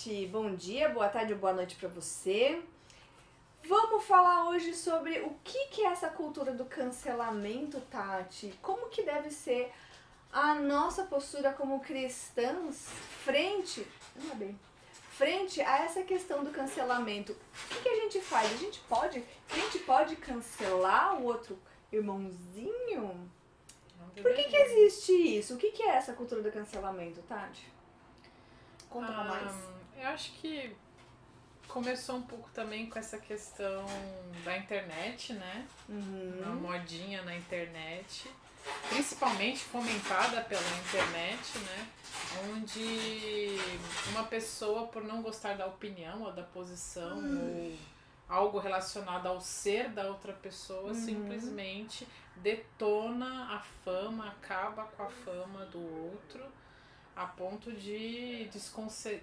gente! Bom dia, boa tarde ou boa noite para você. Vamos falar hoje sobre o que, que é essa cultura do cancelamento, Tati. Como que deve ser a nossa postura como cristãs frente, não bem, frente a essa questão do cancelamento. O que, que a gente faz? A gente pode, a gente pode cancelar o outro irmãozinho? Por que, que existe isso? O que, que é essa cultura do cancelamento, Tati? Conta pra nós. Eu acho que começou um pouco também com essa questão da internet, né? Uhum. Uma modinha na internet, principalmente fomentada pela internet, né? Onde uma pessoa, por não gostar da opinião ou da posição Hum. ou algo relacionado ao ser da outra pessoa, Uhum. simplesmente detona a fama, acaba com a fama do outro a ponto de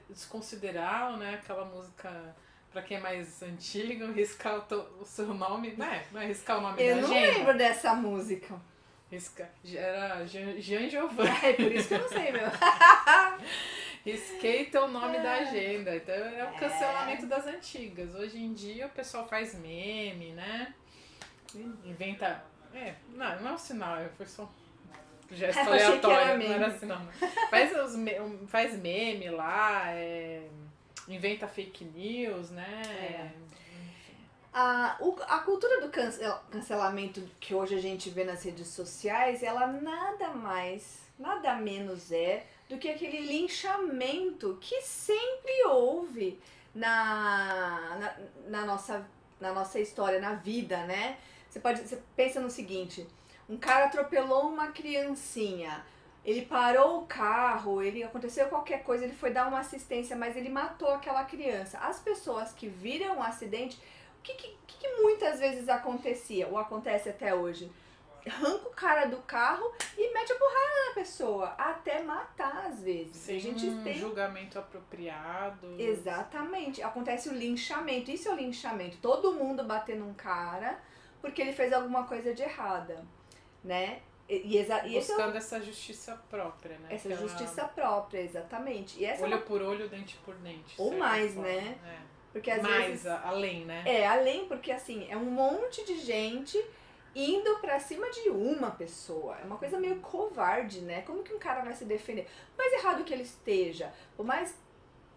desconsiderar né, aquela música para quem é mais antigo, riscar o, o seu nome, né? Não é riscar o nome Eu da não agenda. lembro dessa música. Risca, era Jean, Jean Giovanni. É por isso que eu não sei, meu. Risquei teu nome da agenda. Então é o cancelamento das antigas. Hoje em dia o pessoal faz meme, né? Inventa. É, não, não é um sinal, foi só gesto Eu aleatório, não era sinal. não. Faz, me- faz meme lá, é, inventa fake news, né? É. A, o- a cultura do cance- cancelamento que hoje a gente vê nas redes sociais, ela nada mais, nada menos é do que aquele linchamento que sempre houve na, na, na nossa, na nossa história, na vida, né? Você pode, você pensa no seguinte, um cara atropelou uma criancinha, ele parou o carro, ele aconteceu qualquer coisa, ele foi dar uma assistência, mas ele matou aquela criança. As pessoas que viram o acidente, o que, que, que muitas vezes acontecia, ou acontece até hoje? Arranca o cara do carro e mete a porrada na pessoa, até matar às vezes. Sem a gente um tem julgamento apropriado. Exatamente. Acontece o linchamento. Isso é o linchamento. Todo mundo bater num cara porque ele fez alguma coisa de errada, né? E, e é Buscando essa justiça própria, né? essa Aquela justiça própria, exatamente. E essa é Olho uma- por olho, dente por dente. de Ou mais, forma. né? É. porque às Mais, vezes além, né? é além porque assim, é um monte de gente indo pra cima de uma pessoa. É uma coisa meio covarde, né? Como que um cara vai se defender? Por mais errado que ele esteja, por mais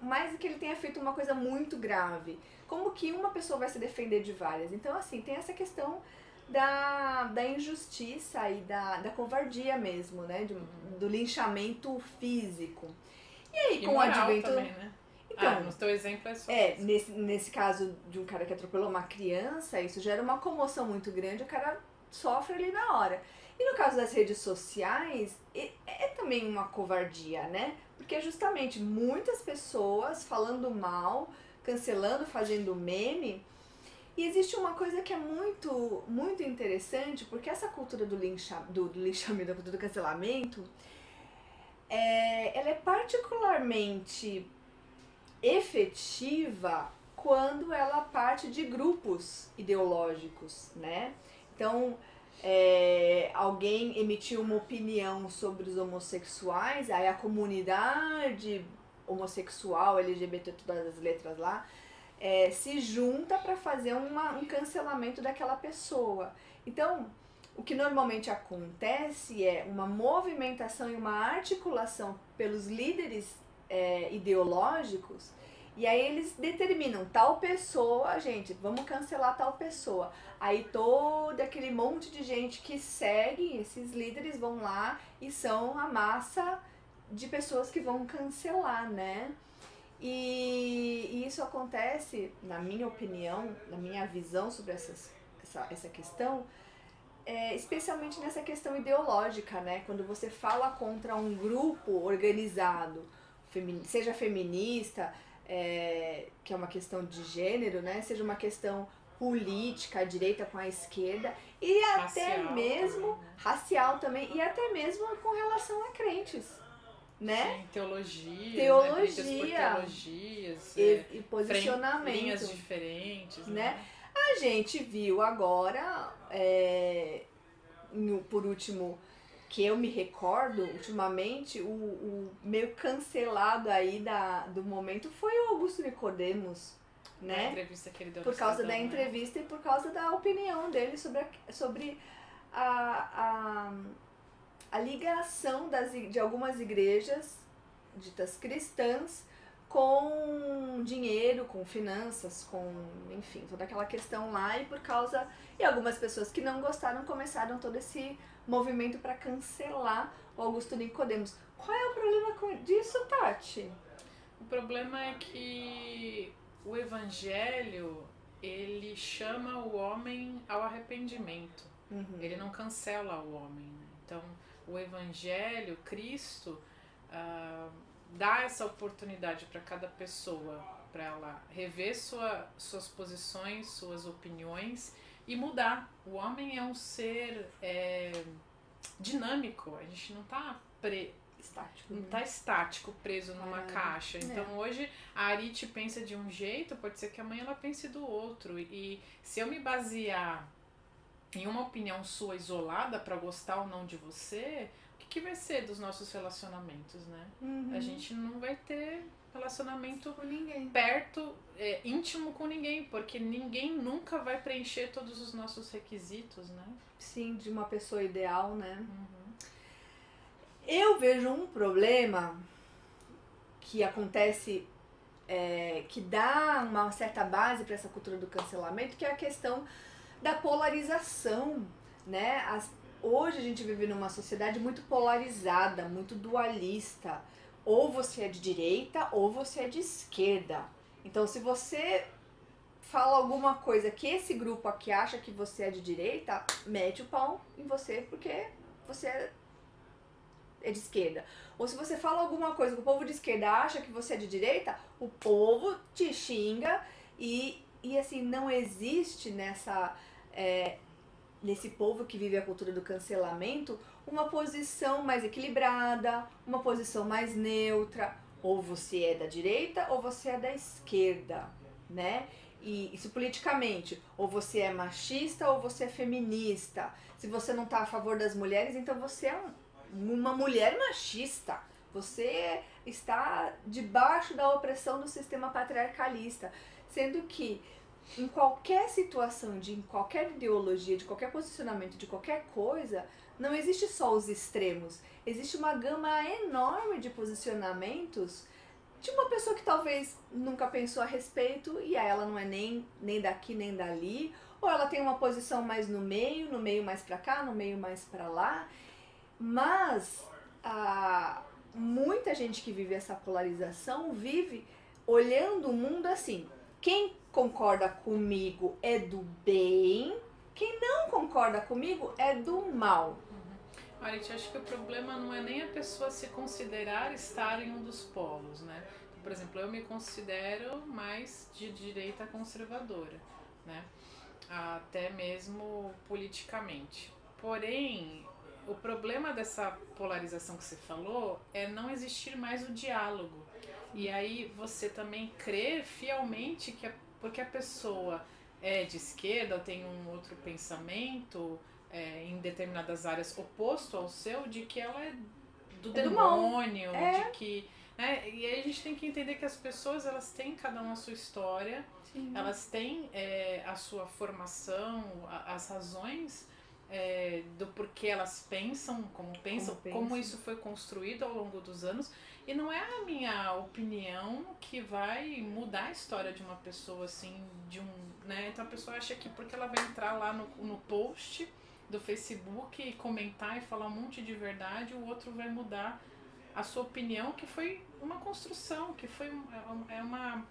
mais que ele tenha feito uma coisa muito grave, como que uma pessoa vai se defender de várias? Então, assim, tem essa questão da, da injustiça e da, da covardia mesmo, né? Do, do linchamento físico. E aí, E com o advento. também, né? Então, ah, no teu exemplo é só é, isso. nesse, nesse caso de um cara que atropelou uma criança, isso gera uma comoção muito grande, o cara sofre ali na hora. E no caso das redes sociais, é, é também uma covardia, né? Porque é justamente muitas pessoas falando mal, cancelando, fazendo meme. E existe uma coisa que é muito, muito interessante, porque essa cultura do, lincha, do, do linchamento, do cancelamento, é, ela é particularmente efetiva quando ela parte de grupos ideológicos, né? Então, é, alguém emitiu uma opinião sobre os homossexuais, aí a comunidade homossexual, LGBT, todas as letras lá, é, se junta para fazer uma, um cancelamento daquela pessoa. Então, o que normalmente acontece é uma movimentação e uma articulação pelos líderes é, ideológicos e aí eles determinam tal pessoa, gente, vamos cancelar tal pessoa. Aí todo aquele monte de gente que segue esses líderes vão lá e são a massa de pessoas que vão cancelar, né? E, e isso acontece, na minha opinião, na minha visão sobre essas, essa, essa questão, é, especialmente nessa questão ideológica, né? Quando você fala contra um grupo organizado, femi- seja feminista, é, que é uma questão de gênero, né? Seja uma questão política, a direita com a esquerda, e até Racial mesmo também, né? racial também, e até mesmo com relação a crentes, né? Sim, teologia. Teologia. Né? Teologias. E, é, e posicionamento. linhas diferentes. né? Né? A gente viu agora, é, no- por último, que eu me recordo, ultimamente, o, o meio cancelado aí da, do momento foi o Augusto Nicodemos, né? A entrevista que ele deu Por causa da né? entrevista e por causa da opinião dele sobre a, sobre a, a, a ligação das, de algumas igrejas ditas cristãs com dinheiro, com finanças, com, enfim, toda aquela questão lá e por causa e algumas pessoas que não gostaram começaram todo esse movimento para cancelar o Augusto Nicodemos. Qual é o problema com disso, Tati? O problema é que o evangelho, ele chama o homem ao arrependimento. Uhum. Ele não cancela o homem. né? Então, o Evangelho, Cristo, ah, dá essa oportunidade para cada pessoa, para ela rever sua, suas posições, suas opiniões e mudar. O homem é um ser é, dinâmico, a gente não está pre, Estático. não tá estático, preso numa É. caixa. Então hoje a Arit pensa de um jeito, pode ser que amanhã ela pense do outro. E se eu me basear em uma opinião sua isolada para gostar ou não de você, o que, que vai ser dos nossos relacionamentos, né? Uhum. A gente não vai ter relacionamento com ninguém. perto, é, íntimo com ninguém, porque ninguém nunca vai preencher todos os nossos requisitos, né? Sim, de uma pessoa ideal, né? Uhum. Eu vejo um problema que acontece, é, que dá uma certa base para essa cultura do cancelamento, que é a questão da polarização, né? As- hoje a gente vive numa sociedade muito polarizada, muito dualista. Ou você é de direita ou você é de esquerda. Então, se você fala alguma coisa que esse grupo aqui acha que você é de direita, mete o pau em você porque você é é de esquerda. Ou se você fala alguma coisa que o povo de esquerda acha que você é de direita, o povo te xinga e, e assim, não existe nessa. É, nesse povo que vive a cultura do cancelamento uma posição mais equilibrada, uma posição mais neutra. Ou você é da direita ou você é da esquerda, né? E isso politicamente, ou você é machista ou você é feminista. Se você não tá a favor das mulheres, então você é um uma mulher machista. Você está debaixo da opressão do sistema patriarcalista. Sendo que em qualquer situação, de em qualquer ideologia, de qualquer posicionamento, de qualquer coisa, não existe só os extremos. Existe uma gama enorme de posicionamentos de uma pessoa que talvez nunca pensou a respeito e aí ela não é nem, nem daqui nem dali, ou ela tem uma posição mais no meio, no meio mais pra cá, no meio mais pra lá. Mas a, muita gente que vive essa polarização vive olhando o mundo assim. Quem concorda comigo é do bem, quem não concorda comigo é do mal. Olha, eu acho que o problema não é nem a pessoa se considerar estar em um dos polos, né? Por exemplo, eu me considero mais de direita conservadora, né? Até mesmo politicamente. Porém, o problema dessa polarização que você falou é não existir mais o diálogo. E aí você também crer fielmente que a, porque a pessoa é de esquerda tem um outro pensamento, é, em determinadas áreas oposto ao seu, de que ela é do É do demônio, É. de que. Né? E aí a gente tem que entender que as pessoas elas têm cada uma a sua história, elas têm é, a sua formação, a- as razões é, do porquê elas pensam, como pensam, Como como, isso foi construído ao longo dos anos. E não é a minha opinião que vai mudar a história de uma pessoa assim, de um. Né? Então a pessoa acha que porque ela vai entrar lá no, no post do Facebook e comentar e falar um monte de verdade, o outro vai mudar a sua opinião, que foi uma construção, que foi é um- é uma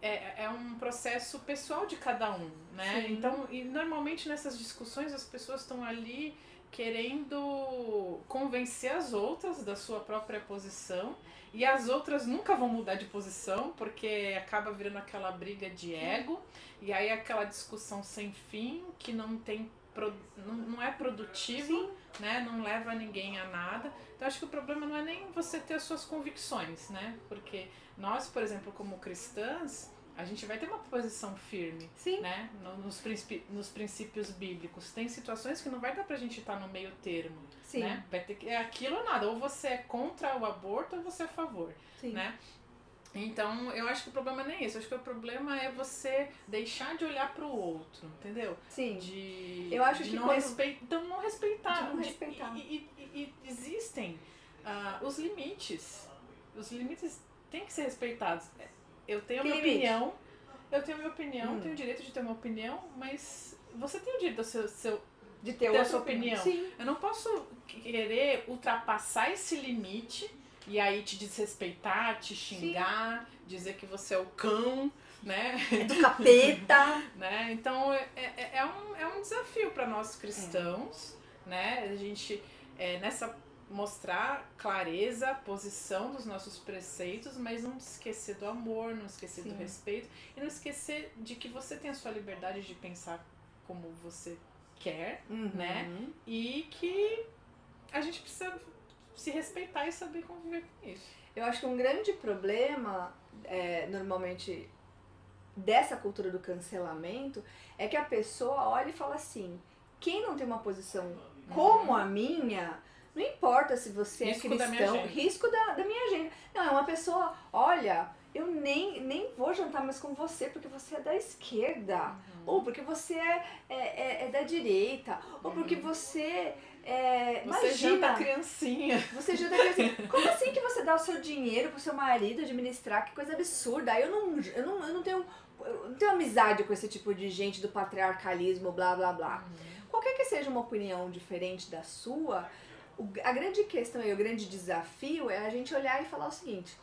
é, é um processo pessoal de cada um, né? Sim. Então, e normalmente nessas discussões as pessoas estão ali querendo convencer as outras da sua própria posição e as outras nunca vão mudar de posição porque acaba virando aquela briga de ego e aí aquela discussão sem fim que não tem pro- não, não é produtivo, né? Não leva ninguém a nada. Então acho que o problema não é nem você ter as suas convicções, né? Porque nós, por exemplo, como cristãs, A gente vai ter uma posição firme, Sim. né? No- Nos, princípi- nos princípios bíblicos. Tem situações que não vai dar pra gente estar no meio termo, Sim. né? Vai ter que é aquilo ou nada. Ou você é contra o aborto ou você é a favor, Sim. né? Então, eu acho que o problema nem é isso. Eu acho que o problema é você deixar de olhar pro outro, entendeu? Sim. De, Eu acho de que não, então, não respeitar. De não De- respeitar. E, e- e- e existem ah, os limites. Os limites têm que ser respeitados. Eu tenho a minha limite? opinião, eu tenho a minha opinião, Hum. tenho o direito de ter uma opinião, mas você tem o direito do seu, seu De ter, Ter a sua opinião. opinião. Eu não posso querer ultrapassar esse limite e aí te desrespeitar, te xingar, dizer que você é o cão, né? Do capeta. né? Então é, é, é um, é um desafio para nós cristãos, né? A gente é, nessa mostrar clareza, posição dos nossos preceitos, mas não esquecer do amor, não esquecer do Sim. respeito e não esquecer de que você tem a sua liberdade de pensar como você quer Uhum. Né? e que a gente precisa se respeitar e saber conviver com isso. Eu acho que um grande problema, é, normalmente, dessa cultura do cancelamento é que a pessoa olha e fala assim: quem não tem uma posição como a minha, não importa se você Risco é da cristão, agenda. risco da, da minha agenda. Não, é uma pessoa, olha, eu nem, nem vou jantar mais com você porque você é da esquerda. Ou porque você é, é, é- é da direita. Ou porque você. É, Você imagina, janta criancinha. você deve assim, como assim que você dá o seu dinheiro pro seu marido administrar? Que coisa absurda. Eu não, eu não, eu não tenho. Eu não tenho amizade com esse tipo de gente do patriarcalismo, blá blá blá. Qualquer que seja uma opinião diferente da sua, a grande questão e o grande desafio é a gente olhar e falar o seguinte: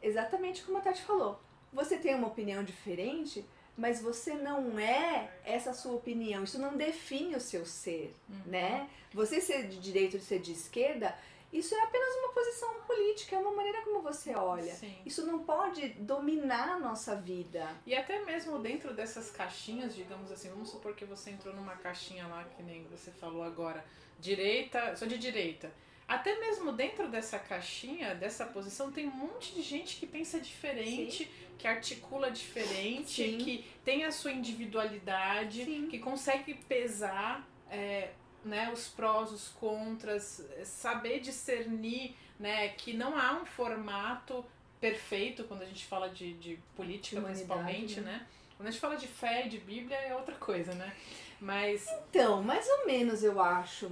exatamente como a Tati falou. Você tem uma opinião diferente, mas você não é essa sua opinião. Isso não define o seu ser, né? Você ser de direita ou ser de esquerda, isso é apenas uma posição política, é uma maneira como você olha. Sim. Isso não pode dominar a nossa vida. E até mesmo dentro dessas caixinhas, digamos assim, vamos supor que você entrou numa caixinha lá, que nem você falou agora, direita, sou de direita. Até mesmo dentro dessa caixinha, dessa posição, tem um monte de gente que pensa diferente, que articula diferente, Sim. que tem a sua individualidade, Sim. que consegue pesar é, né, os prós, os contras, é, saber discernir né, que não há um formato perfeito quando a gente fala de, de política, principalmente, né? né? Quando a gente fala de fé e de Bíblia é outra coisa, né? Mas Então, mais ou menos eu acho.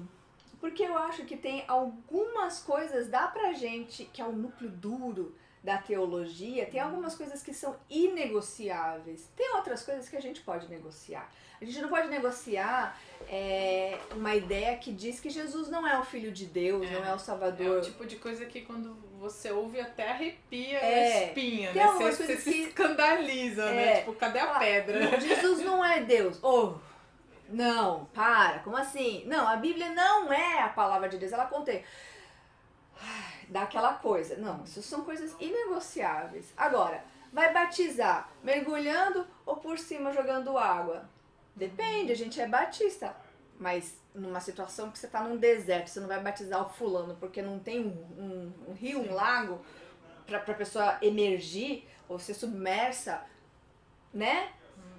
Porque eu acho que tem algumas coisas, dá pra gente, que é o núcleo duro da teologia, tem algumas coisas que são inegociáveis. Tem outras coisas que a gente pode negociar. A gente não pode negociar é, uma ideia que diz que Jesus não é o Filho de Deus, É, não é o é o Salvador. tipo de coisa que quando você ouve até arrepia É. a espinha, Tem né? Você, você coisas se que- escandaliza, É. né? Tipo, cadê a Ah, pedra? Jesus não é Deus. Oh, não, para, como assim? Não, a Bíblia não é a palavra de Deus, ela contém. Ai, Dá aquela coisa. Não, isso são coisas inegociáveis. Agora, vai batizar mergulhando ou por cima jogando água? Depende, a gente é batista. Mas numa situação que você tá num deserto, você não vai batizar o fulano porque não tem um, um- um rio, um lago pra, pra pessoa emergir ou ser submersa, né?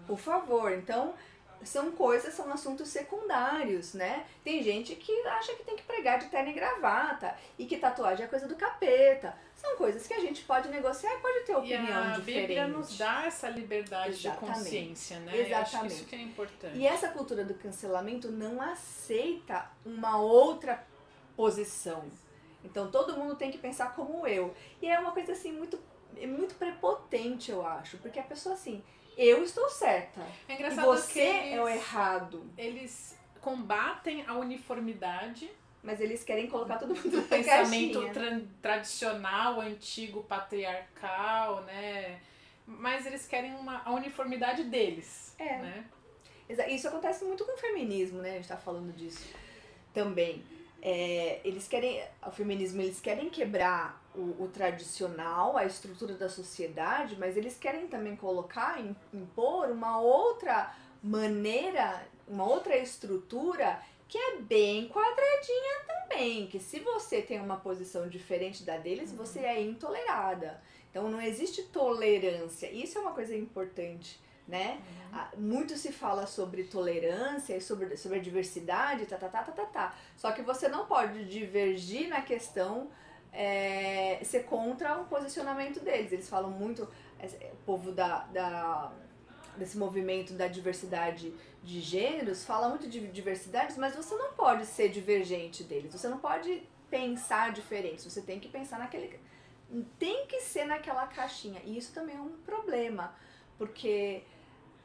Por favor. Então, são coisas, são assuntos secundários, né? Tem gente que acha que tem que pregar de terno e gravata e que tatuagem é coisa do capeta. São coisas que a gente pode negociar e pode ter E opinião a diferente. Bíblia nos dá essa liberdade Exatamente. de consciência, né? Eu acho que Exatamente. isso que é importante. E essa cultura do cancelamento não aceita uma outra posição. Então todo mundo tem que pensar como eu. E é uma coisa assim muito muito prepotente, eu acho, porque a pessoa assim, eu estou certa É e engraçado você que eles, é o errado, eles combatem a uniformidade mas eles querem colocar todo mundo do na pensamento tra- tradicional, antigo, patriarcal, né? Mas eles querem uma, a uniformidade deles, É. né? Isso acontece muito com o feminismo, né? A gente tá falando disso também. É, eles querem, o feminismo, eles querem quebrar o, o tradicional, a estrutura da sociedade, mas eles querem também colocar, im- impor uma outra maneira, uma outra estrutura que é bem quadradinha também, que se você tem uma posição diferente da deles, você é intolerada. Então não existe tolerância. Isso é uma coisa importante, né? Ah, Muito se fala sobre tolerância e sobre, sobre a diversidade, tá, tá, tá, tá, tá, tá. Só que você não pode divergir na questão é, ser contra o posicionamento deles. Eles falam muito, é, o povo da, da, desse movimento da diversidade de gêneros fala muito de diversidades, mas você não pode ser divergente deles. Você não pode pensar diferente. Você tem que pensar naquele. Tem que ser naquela caixinha. E isso também é um problema, porque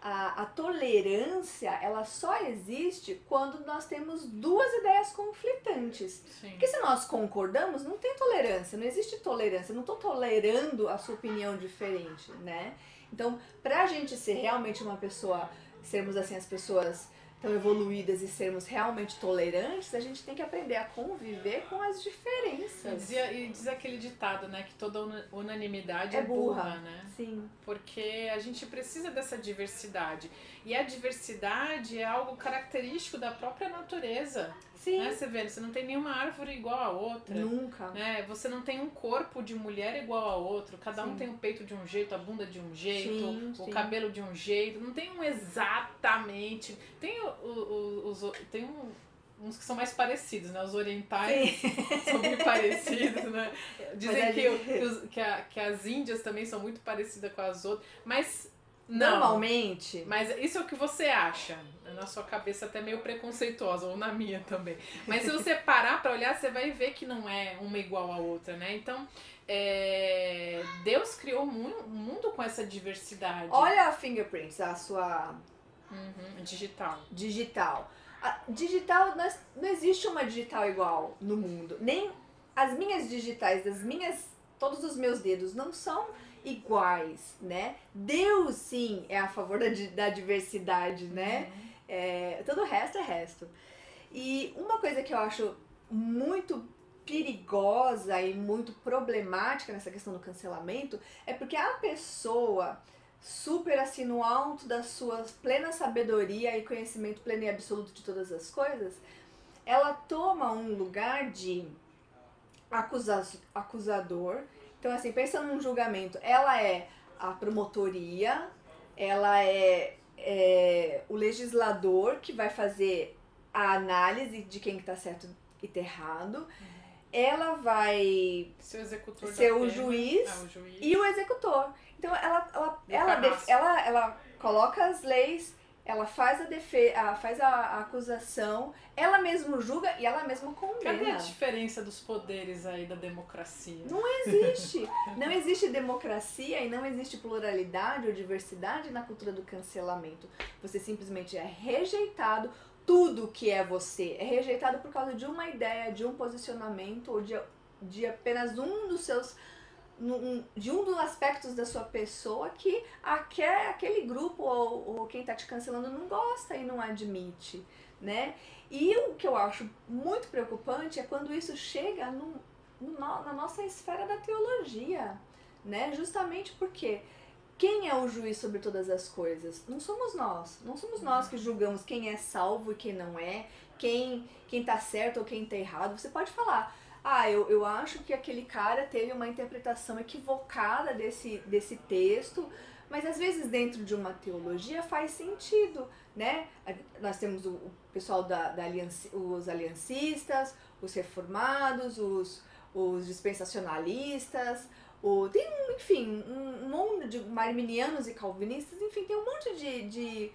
a, a tolerância ela só existe quando nós temos duas ideias conflitantes. Sim. Porque se nós concordamos, não tem tolerância, não existe tolerância, eu não estou tolerando a sua opinião diferente, né? Então, pra gente ser realmente uma pessoa, sermos assim as pessoas tão evoluídas e sermos realmente tolerantes, a gente tem que aprender a conviver com as E, diferenças. dizia, e diz aquele ditado, né? Que toda una- unanimidade É é, burra, burra. né? Sim. Porque a gente precisa dessa diversidade. E a diversidade é algo característico da própria natureza. Sim. Né? Você vê, você não tem nenhuma árvore igual a outra. Nunca. Né? Você não tem um corpo de mulher igual a outro. Cada um Sim. tem o peito de um jeito, a bunda de um jeito, Sim, o sim. cabelo de um jeito. Não tem um exatamente. Tem, o, o- os, tem um- uns que são mais parecidos, né? Os orientais são bem parecidos, né? Dizem a que, que, os- que a- que as índias também são muito parecidas com as outras. Mas não. Normalmente, Mas isso é o que você acha. Na sua cabeça até meio preconceituosa, ou na minha também. Mas se você parar pra olhar, você vai ver que não é uma igual à outra, né? Então, é, Deus criou o mu- o mundo com essa diversidade olha a fingerprints, a sua Uhum, digital. digital. A digital, não existe uma digital igual no mundo. Nem as minhas digitais, as minhas, todos os meus dedos não são iguais, né? Deus sim é a favor da, da diversidade, né? É, todo o resto é resto. E uma coisa que eu acho muito perigosa e muito problemática nessa questão do cancelamento é porque a pessoa super assim no alto da sua plena sabedoria e conhecimento pleno e absoluto de todas as coisas, ela toma um lugar de acusa acusador. Então assim, pensa num julgamento, ela é a promotoria, ela é, é o legislador que vai fazer a análise de quem está certo e tá errado. Ela vai Seu executor ser o juiz Ah, o juiz. e o executor. Então ela, ela, ela, ela, ela coloca as leis, ela faz a defesa, faz a, a acusação, ela mesma julga e ela mesma Cadê a condena. diferença dos poderes aí da democracia? Não existe. Não existe democracia e não existe pluralidade ou diversidade na cultura do cancelamento. Você simplesmente é rejeitado. Tudo que é você é rejeitado por causa de uma ideia, de um posicionamento ou de, de apenas um dos seus. De um dos aspectos da sua pessoa que aque- aquele grupo ou, ou quem tá te cancelando não gosta e não admite, né? E o que eu acho muito preocupante é quando isso chega no, no na nossa esfera da teologia, né? Justamente porque quem é o juiz sobre todas as coisas? Não somos nós. Não somos nós que julgamos quem é salvo e quem não é, quem, quem tá certo ou quem tá errado. Você pode falar, ah, eu, eu acho que aquele cara teve uma interpretação equivocada desse, desse texto, mas às vezes dentro de uma teologia faz sentido, né? Nós temos o, o pessoal da, da alianci, os aliancistas, os reformados, os, os dispensacionalistas, o, tem um, enfim, um monte de marminianos e calvinistas, enfim, tem um monte de, de,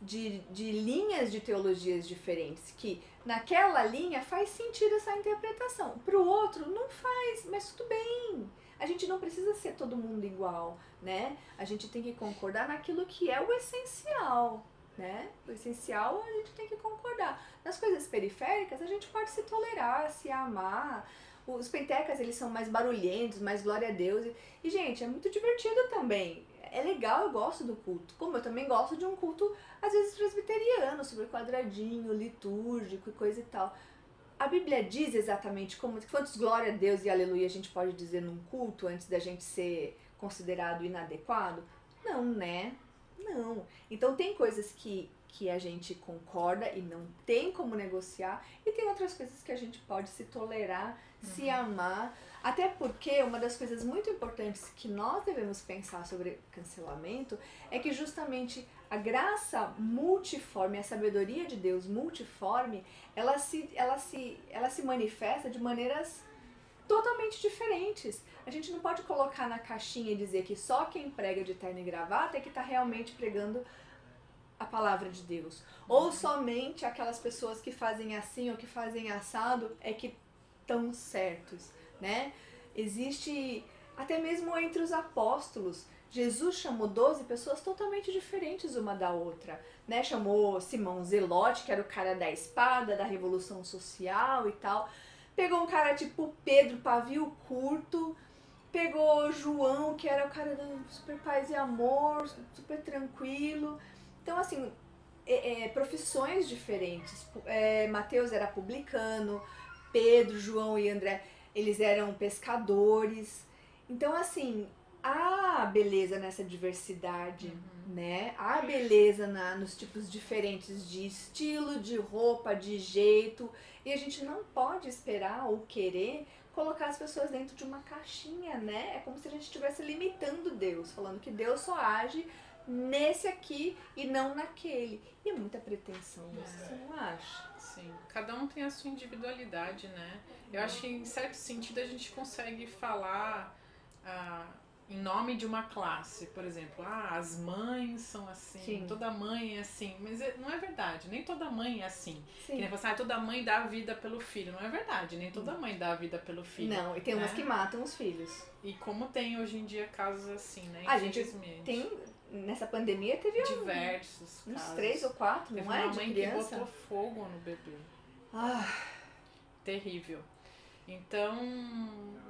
de, de linhas de teologias diferentes que naquela linha faz sentido essa interpretação. Para o outro não faz, mas tudo bem. A gente não precisa ser todo mundo igual, né? A gente tem que concordar naquilo que é o essencial, né? O essencial a gente tem que concordar. Nas coisas periféricas a gente pode se tolerar, se amar. Os pentecas eles são mais barulhentos, mais glória a Deus. E, gente, é muito divertido também. É legal, eu gosto do culto. Como eu também gosto de um culto, às vezes presbiteriano, sobre quadradinho, litúrgico e coisa e tal. A Bíblia diz exatamente como, quantos glória a Deus e aleluia a gente pode dizer num culto antes da gente ser considerado inadequado? Não, né? Não. Então tem coisas que, que a gente concorda e não tem como negociar, e tem outras coisas que a gente pode se tolerar, se amar. Até porque uma das coisas muito importantes que nós devemos pensar sobre cancelamento é que justamente a graça multiforme, a sabedoria de Deus multiforme, ela se, ela se, ela se manifesta de maneiras totalmente diferentes. A gente não pode colocar na caixinha e dizer que só quem prega de terno e gravata é que está realmente pregando a palavra de Deus. Ou somente aquelas pessoas que fazem assim ou que fazem assado é que estão certos, né? Existe até mesmo entre os apóstolos. Jesus chamou 12 pessoas totalmente diferentes uma da outra, né? Chamou Simão Zelote, que era o cara da espada, da revolução social e tal. Pegou um cara tipo Pedro, pavio curto. Pegou João, que era o cara do super paz e amor, super tranquilo. Então, assim, é, é, profissões diferentes. É, Mateus era publicano, Pedro, João e André, eles eram pescadores. Então, assim, há beleza nessa diversidade, uhum. né? Há beleza na, nos tipos diferentes de estilo, de roupa, de jeito. E a gente não pode esperar ou querer colocar as pessoas dentro de uma caixinha, né? É como se a gente estivesse limitando Deus, falando que Deus só age nesse aqui e não naquele. E é muita pretensão, é. você não acha? Sim, cada um tem a sua individualidade, né? Eu acho que em certo sentido a gente consegue falar ah, em nome de uma classe, por exemplo, ah, as mães são assim, Sim. toda mãe é assim, mas é, não é verdade, nem toda mãe é assim. Sim. Que nem você, ah, toda mãe dá a vida pelo filho, não é verdade, nem toda mãe dá a vida pelo filho. Não, e tem né? umas que matam os filhos. E como tem hoje em dia casos assim, né? A gente tem nessa pandemia teve diversos um, uns três ou quatro, teve não é? Uma mãe que botou fogo no bebê. Ah. Terrível. Então,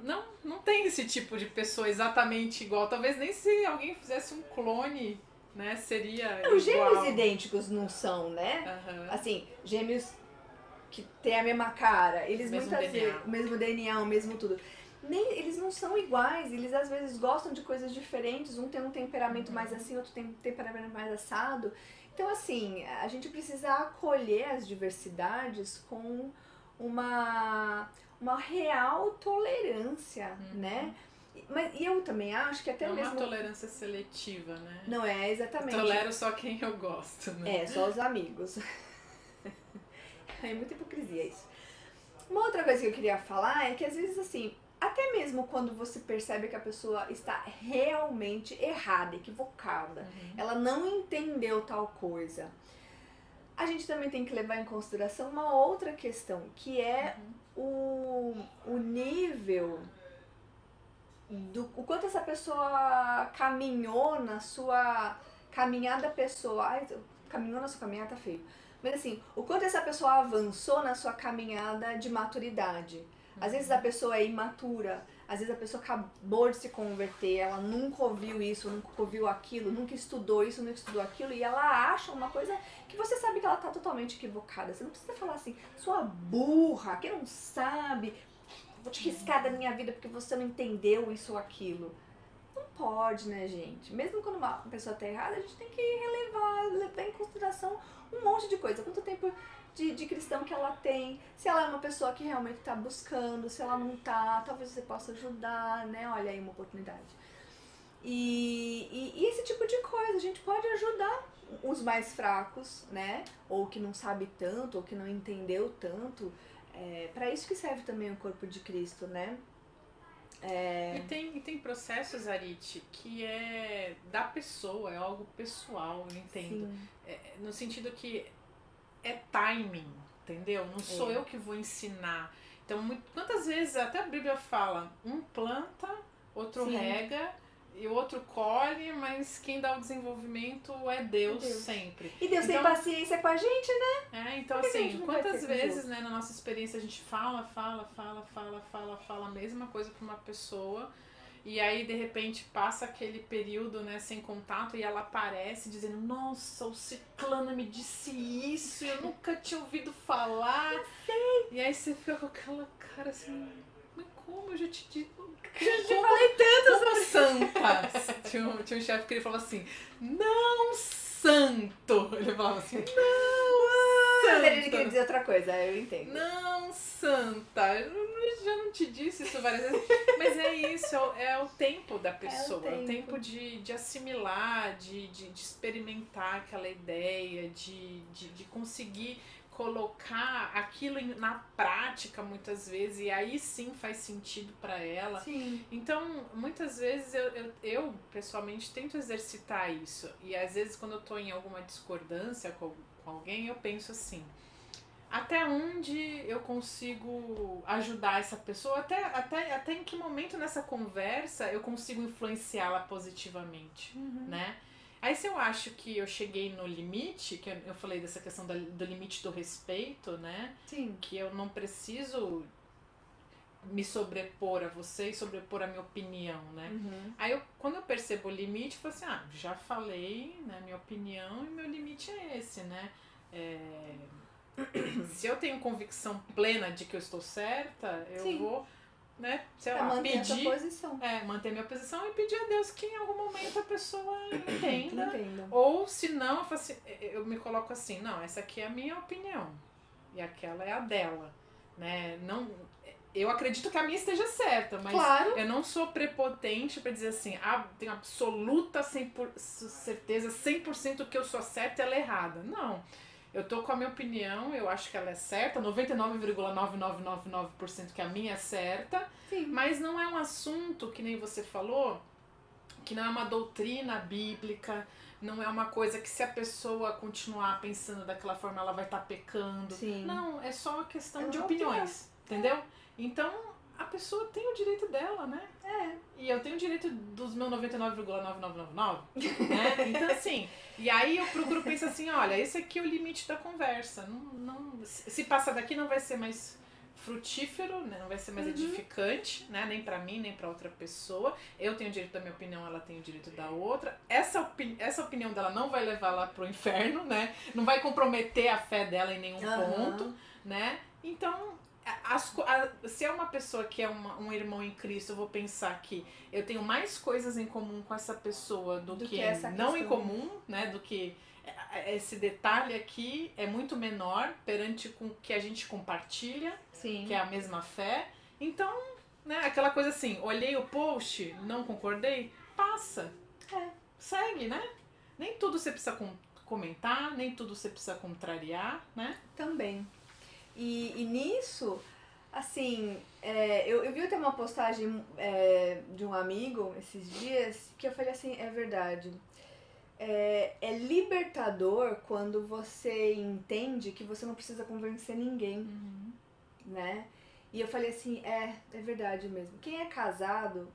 não, não tem esse tipo de pessoa exatamente igual. Talvez nem se alguém fizesse um clone, né, seria não, igual. gêmeos idênticos não são, né? Uhum. Assim, gêmeos que têm a mesma cara, eles mesmo muitas vezes, o mesmo DNA, o mesmo tudo nem, eles não são iguais, eles às vezes gostam de coisas diferentes, um tem um temperamento mais uhum. assim, outro tem um temperamento mais assado. Então, assim, a gente precisa acolher as diversidades com uma, uma real tolerância, uhum. né? Mas e eu também acho que até não mesmo. Não é uma tolerância seletiva, né? Não é, exatamente. Eu tolero só quem eu gosto, né? É, só os amigos. é muita hipocrisia isso. Uma outra coisa que eu queria falar é que às vezes, assim, até mesmo quando você percebe que a pessoa está realmente errada, equivocada, uhum. ela não entendeu tal coisa. A gente também tem que levar em consideração uma outra questão, que é uhum. o, o nível do o quanto essa pessoa caminhou na sua caminhada pessoal. Ai, caminhou na sua caminhada tá feio. Mas assim, o quanto essa pessoa avançou na sua caminhada de maturidade. Às vezes a pessoa é imatura, às vezes a pessoa acabou de se converter, ela nunca ouviu isso, nunca ouviu aquilo, nunca estudou isso, nunca estudou aquilo, e ela acha uma coisa que você sabe que ela tá totalmente equivocada. Você não precisa falar assim, sua burra, que não sabe, vou te riscar da minha vida porque você não entendeu isso ou aquilo. Não pode, né, gente? Mesmo quando uma pessoa tá errada, a gente tem que relevar, levar em consideração um monte de coisa. Quanto tempo de, de cristão que ela tem, se ela é uma pessoa que realmente está buscando, se ela não está, talvez você possa ajudar, né? Olha aí uma oportunidade. E, e, e, esse tipo de coisa, a gente pode ajudar os mais fracos, né? Ou que não sabe tanto, ou que não entendeu tanto. É, para isso que serve também o corpo de Cristo, né? É... E, tem, e tem processos, Arit, que é da pessoa, é algo pessoal, eu entendo. É, no sentido que é timing, entendeu? Não sou é. eu que vou ensinar. Então, muito, quantas vezes até a Bíblia fala, um planta, outro Sim. rega e o outro colhe, mas quem dá o desenvolvimento é Deus, Deus. sempre. E Deus então, tem paciência com a gente, né? É, então assim, quantas vezes, né, na nossa experiência a gente fala, fala, fala, fala, fala, fala a mesma coisa para uma pessoa e aí, de repente, passa aquele período, né, sem contato e ela aparece dizendo: Nossa, o ciclano me disse isso, eu nunca tinha ouvido falar. E aí você fica com aquela cara assim: Mas como eu já te disse? Eu já te falei tanto sobre santas. tinha um, tinha um chefe que ele falou assim: Não santo. Ele falava assim, não, Quando ele santa. quer dizer outra coisa, eu entendo. Não, santa. Eu já não te disse isso várias vezes. Mas é isso, é o, é o tempo da pessoa. É o tempo. tempo de, de assimilar, de, de, de experimentar aquela ideia, de, de, de conseguir colocar aquilo na prática muitas vezes e aí sim faz sentido para ela. Sim. Então, muitas vezes eu, eu, eu, pessoalmente tento exercitar isso. E às vezes quando eu tô em alguma discordância com, com alguém, eu penso assim, até onde eu consigo ajudar essa pessoa? Até, até, até em que momento nessa conversa eu consigo influenciá-la positivamente, né? Aí se eu acho que eu cheguei no limite, que eu, falei dessa questão do limite do respeito, né? Sim. que eu não preciso me sobrepor a você e sobrepor a minha opinião, né? Uhum. Aí eu, quando eu percebo o limite, eu falo assim, ah, já falei, né, minha opinião e meu limite é esse, né? É, Se eu tenho convicção plena de que eu estou certa, eu Sim. vou, né, sei Pra lá, manter pedir, posição. é, manter minha posição e pedir a Deus que em algum momento a pessoa entenda Entenda. ou se não, eu, assim, eu me coloco assim, não, essa aqui é a minha opinião. E aquela é a dela. Né? Não, eu acredito que a minha esteja certa, mas Claro. eu não sou prepotente pra dizer assim, ah, tenho absoluta 100%, certeza 100% que eu sou certa e ela é errada. Não. Eu tô com a minha opinião, eu acho que ela é certa, 99,9999% que a minha é certa, Sim. mas não é um assunto, que nem você falou, que não é uma doutrina bíblica, não é uma coisa que se a pessoa continuar pensando daquela forma ela vai estar pecando. Sim. Não, é só uma questão É de opiniões, entendeu? Então, a pessoa tem o direito dela, né? É. E eu tenho o direito dos meus 99,9999, né? Então, assim, e aí eu procuro pensar assim, olha, esse aqui é o limite da conversa. Não, não, se passar daqui não vai ser mais frutífero, né? não vai ser mais Uhum. edificante, né? Nem pra mim, nem pra outra pessoa. Eu tenho o direito da minha opinião, ela tem o direito da outra. Essa, opi essa opinião dela não vai levar ela pro inferno, né? Não vai comprometer a fé dela em nenhum Aham. ponto, né? Então, as, a- se é uma pessoa que é uma- um irmão em Cristo, eu vou pensar que eu tenho mais coisas em comum com essa pessoa do, Do que, que não em comum, né? Do que é, esse detalhe aqui é muito menor perante com que a gente compartilha, Sim. que é a mesma fé. Então, né, aquela coisa assim, olhei o post, não concordei, passa. É. Segue, né? Nem tudo você precisa com- comentar, nem tudo você precisa contrariar, né? Também. E, e nisso, assim, é, eu, eu vi até uma postagem é, de um amigo esses dias que eu falei assim, é verdade. É, é libertador quando você entende que você não precisa convencer ninguém, né? E eu falei assim, é, é verdade mesmo. Quem é casado,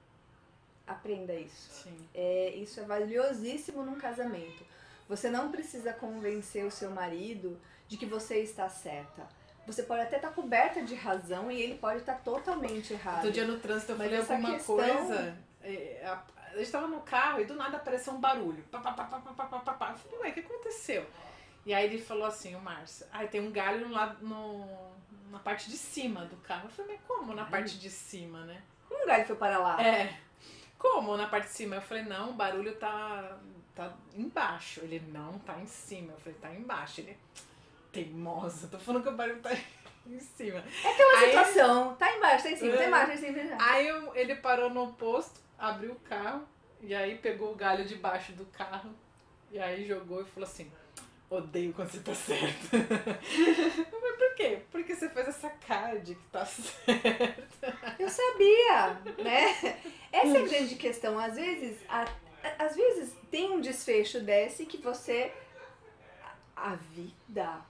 aprenda isso. Sim. É, isso é valiosíssimo num casamento. Você não precisa convencer o seu marido de que você está certa. Você pode até estar tá coberta de razão e ele pode estar tá totalmente errado. Todo dia no trânsito eu falei alguma questão... coisa. É, a, a gente estava no carro e do nada apareceu um barulho. Pá, pá, pá, pá, pá, pá, pá, pá. Eu falei, ué, o que aconteceu? E aí ele falou assim, o Márcio, ah, tem um galho lá no, na parte de cima do carro. Eu falei, mas como na parte de cima, né? Como um galho foi para lá? É. Como na parte de cima? Eu falei, não, o barulho tá, tá embaixo. Ele, não, tá em cima. Eu falei, tá embaixo. Ele, teimosa, tô falando que o barulho tá em cima. É aquela Aí- situação. Tá embaixo, tá em cima, tá É. embaixo, tá em cima. Aí eu- ele parou no posto, abriu o carro e aí pegou o galho debaixo do carro e aí jogou e falou assim: Odeio quando você tá certo. Falei, por quê? Porque você faz essa cara de que tá certo. Eu sabia, né? Essa é a grande questão. Às vezes, a- às vezes tem um desfecho desse que você. A vida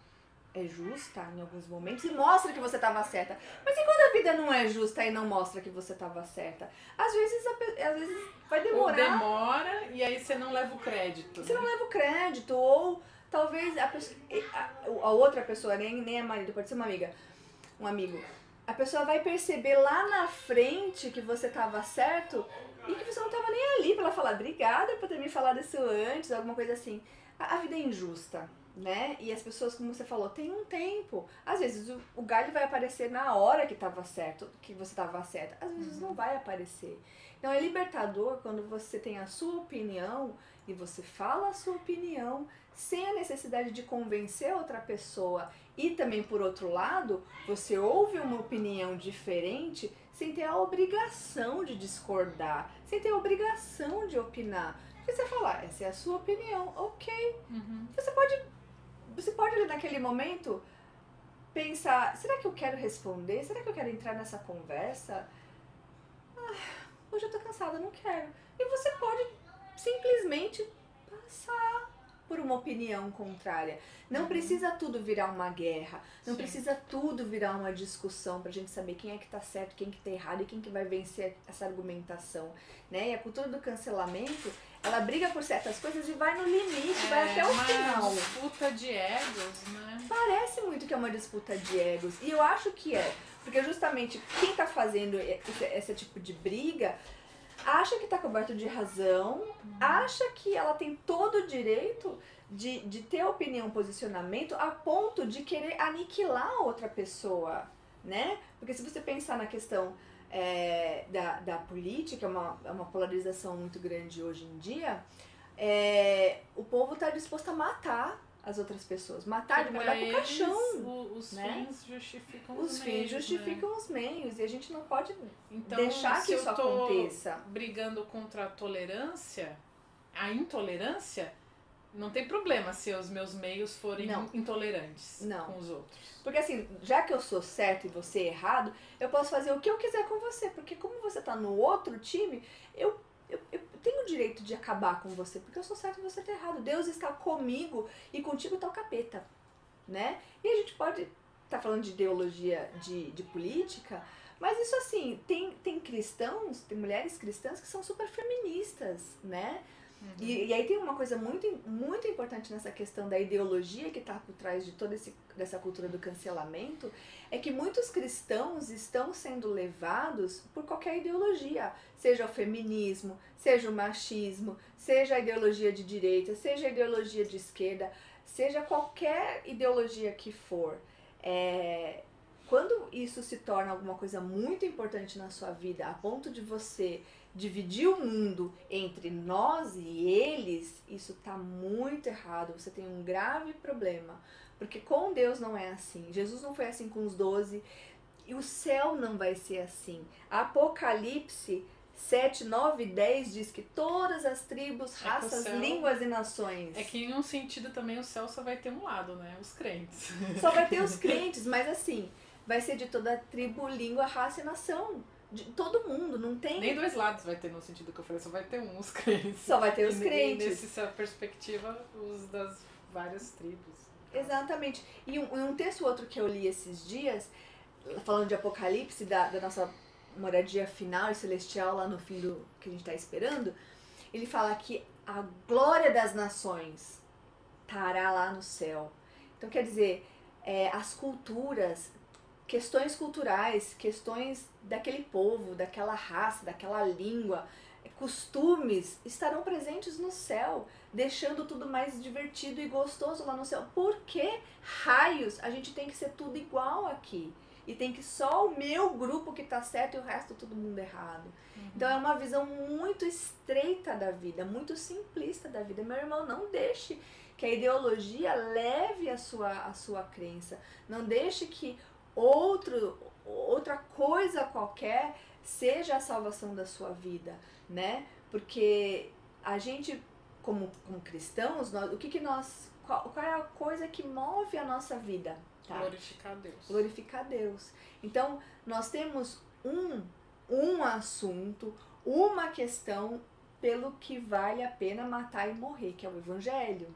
é justa em alguns momentos e mostra que você estava certa. Mas e quando a vida não é justa e não mostra que você estava certa? Às vezes, a às vezes vai Ou demorar. demora e aí você não leva o crédito. Você né? não leva o crédito, ou talvez a, pessoa, a, a outra pessoa, nem, nem a marido, pode ser uma amiga, um amigo. A pessoa vai perceber lá na frente que você tava certo e que você não tava nem ali pra ela falar obrigada por ter me falado isso antes, alguma coisa assim. A, vida é injusta, né? E as pessoas, como você falou, tem um tempo. Às vezes o, o galho vai aparecer na hora que estava certo, que você estava certa. Às vezes uhum. não vai aparecer. Então é libertador quando você tem a sua opinião e você fala a sua opinião sem a necessidade de convencer outra pessoa. E também, por outro lado, você ouve uma opinião diferente sem ter a obrigação de discordar, sem ter a obrigação de opinar. Porque você falar, essa é a sua opinião, ok. Uhum. Você pode você pode ali naquele momento pensar, será que eu quero responder? Será que eu quero entrar nessa conversa? Ah, hoje eu tô cansada, não quero. E você pode simplesmente passar por uma opinião contrária. Não uhum. precisa tudo virar uma guerra, não Sim. precisa tudo virar uma discussão pra gente saber quem é que tá certo, quem que tá errado e quem que vai vencer essa argumentação, né? E a cultura do cancelamento, ela briga por certas coisas e vai no limite, é, vai até o uma final. Uma disputa de egos, né? Parece muito que é uma disputa de egos. E eu acho que é. Porque justamente quem tá fazendo esse, esse tipo de briga acha que tá coberto de razão, uhum. acha que ela tem todo o direito de, de ter opinião, posicionamento, a ponto de querer aniquilar outra pessoa, né? Porque se você pensar na questão é, da, da política, é uma, é uma polarização muito grande hoje em dia, é, o povo está disposto a matar as outras pessoas, matar, de mandar pro caixão. os né? fins justificam os, os meios. Os fins justificam né? os meios e a gente não pode então, deixar que isso aconteça. Brigando contra a tolerância, a intolerância, não tem problema se os meus meios forem não. intolerantes não. com os outros. Porque assim, já que eu sou certo e você é errado, eu posso fazer o que eu quiser com você. Porque como você tá no outro time, eu, eu, eu tenho o direito de acabar com você. Porque eu sou certo e você tá errado. Deus está comigo e contigo tá o capeta. Né? E a gente pode tá falando de ideologia de, de política, mas isso assim, tem, tem cristãos, tem mulheres cristãs que são super feministas, né? Uhum. E, e, aí tem uma coisa muito, muito importante nessa questão da ideologia que está por trás de toda esse, dessa cultura do cancelamento, é que muitos cristãos estão sendo levados por qualquer ideologia, seja o feminismo, seja o machismo, seja a ideologia de direita, seja a ideologia de esquerda, seja qualquer ideologia que for. É, quando isso se torna alguma coisa muito importante na sua vida, a ponto de você dividir o mundo entre nós e eles, isso está muito errado. Você tem um grave problema. Porque com Deus não é assim. Jesus não foi assim com os doze. E o céu não vai ser assim. Apocalipse 7, 9 e 10 diz que todas as tribos, é raças, céu, línguas e nações. É que em um sentido também o céu só vai ter um lado, né? Os crentes. Só vai ter os crentes, mas assim, vai ser de toda tribo, língua, raça e nação de todo mundo, não tem. Nem dois lados vai ter no sentido que eu falei, só vai ter um, os crentes. Só vai ter os e, crentes. E nessa perspectiva, os das várias tribos. Exatamente. E um, um texto outro que eu li esses dias, falando de Apocalipse, da, da nossa moradia final e celestial lá no fim do que a gente está esperando, ele fala que a glória das nações estará lá no céu. Então quer dizer, é, as culturas questões culturais, questões daquele povo, daquela raça, daquela língua, costumes estarão presentes no céu, deixando tudo mais divertido e gostoso lá no céu. Por que raios a gente tem que ser tudo igual aqui? E tem que só o meu grupo que tá certo e o resto todo mundo errado. Uhum. Então é uma visão muito estreita da vida, muito simplista da vida. Meu irmão, não deixe que a ideologia leve a sua, a sua crença. Não deixe que outro, outra coisa qualquer seja a salvação da sua vida, né? Porque a gente, como, como cristãos, nós, o que, que nós. Qual, qual é a coisa que move a nossa vida? Tá? Glorificar Deus. Glorificar Deus. Então, nós temos um, um assunto, uma questão pelo que vale a pena matar e morrer, que é o Evangelho.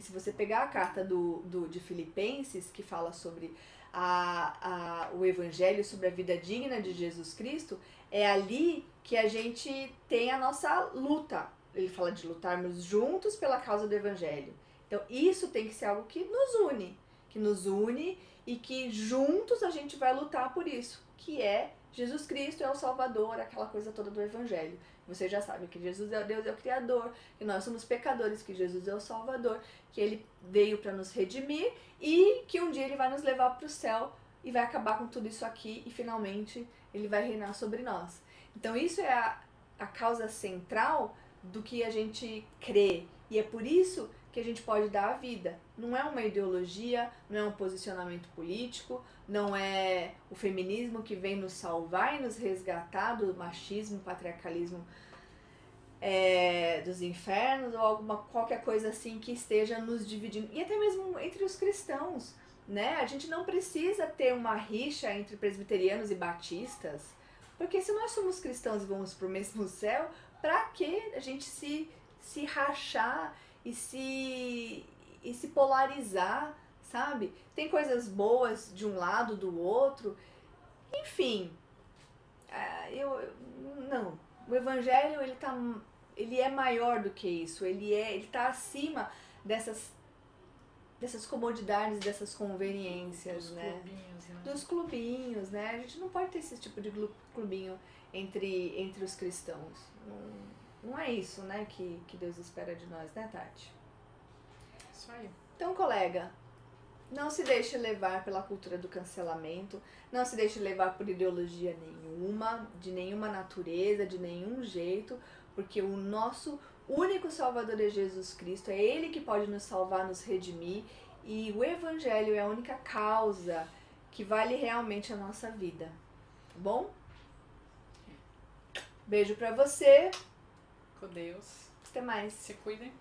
E se você pegar a carta do, do, de Filipenses, que fala sobre a, a, o Evangelho, sobre a vida digna de Jesus Cristo, é ali que a gente tem a nossa luta. Ele fala de lutarmos juntos pela causa do Evangelho. Então, isso tem que ser algo que nos une, que nos une e que juntos a gente vai lutar por isso, que é Jesus Cristo é o Salvador, aquela coisa toda do Evangelho. Vocês já sabem que Jesus é Deus, é o Criador, que nós somos pecadores, que Jesus é o Salvador, que Ele veio para nos redimir e que um dia Ele vai nos levar para o céu e vai acabar com tudo isso aqui e finalmente Ele vai reinar sobre nós. Então isso é a, a causa central do que a gente crê e é por isso que a gente pode dar a vida. Não é uma ideologia, não é um posicionamento político, não é o feminismo que vem nos salvar e nos resgatar do machismo, patriarcalismo é, dos infernos ou alguma qualquer coisa assim que esteja nos dividindo e até mesmo entre os cristãos, né? A gente não precisa ter uma rixa entre presbiterianos e batistas, porque se nós somos cristãos e vamos para o mesmo céu, para que a gente se se rachar e se, e se polarizar, sabe? Tem coisas boas de um lado, do outro. Enfim, é, eu, não. O evangelho, ele tá ele é maior do que isso, ele é, ele tá acima dessas dessas comodidades, dessas conveniências, Dos né? clubinhos, né? Dos clubinhos, né? A gente não pode ter esse tipo de clubinho entre, entre os cristãos. Não, não é isso, né, que, que Deus espera de nós, né, Tati? Isso aí. Então, colega, não se deixe levar pela cultura do cancelamento, não se deixe levar por ideologia nenhuma, de nenhuma natureza, de nenhum jeito, porque o nosso único Salvador é Jesus Cristo, é Ele que pode nos salvar, nos redimir, e o Evangelho é a única causa que vale realmente a nossa vida. Tá bom? Beijo pra você, Com Deus. até mais. Se cuidem.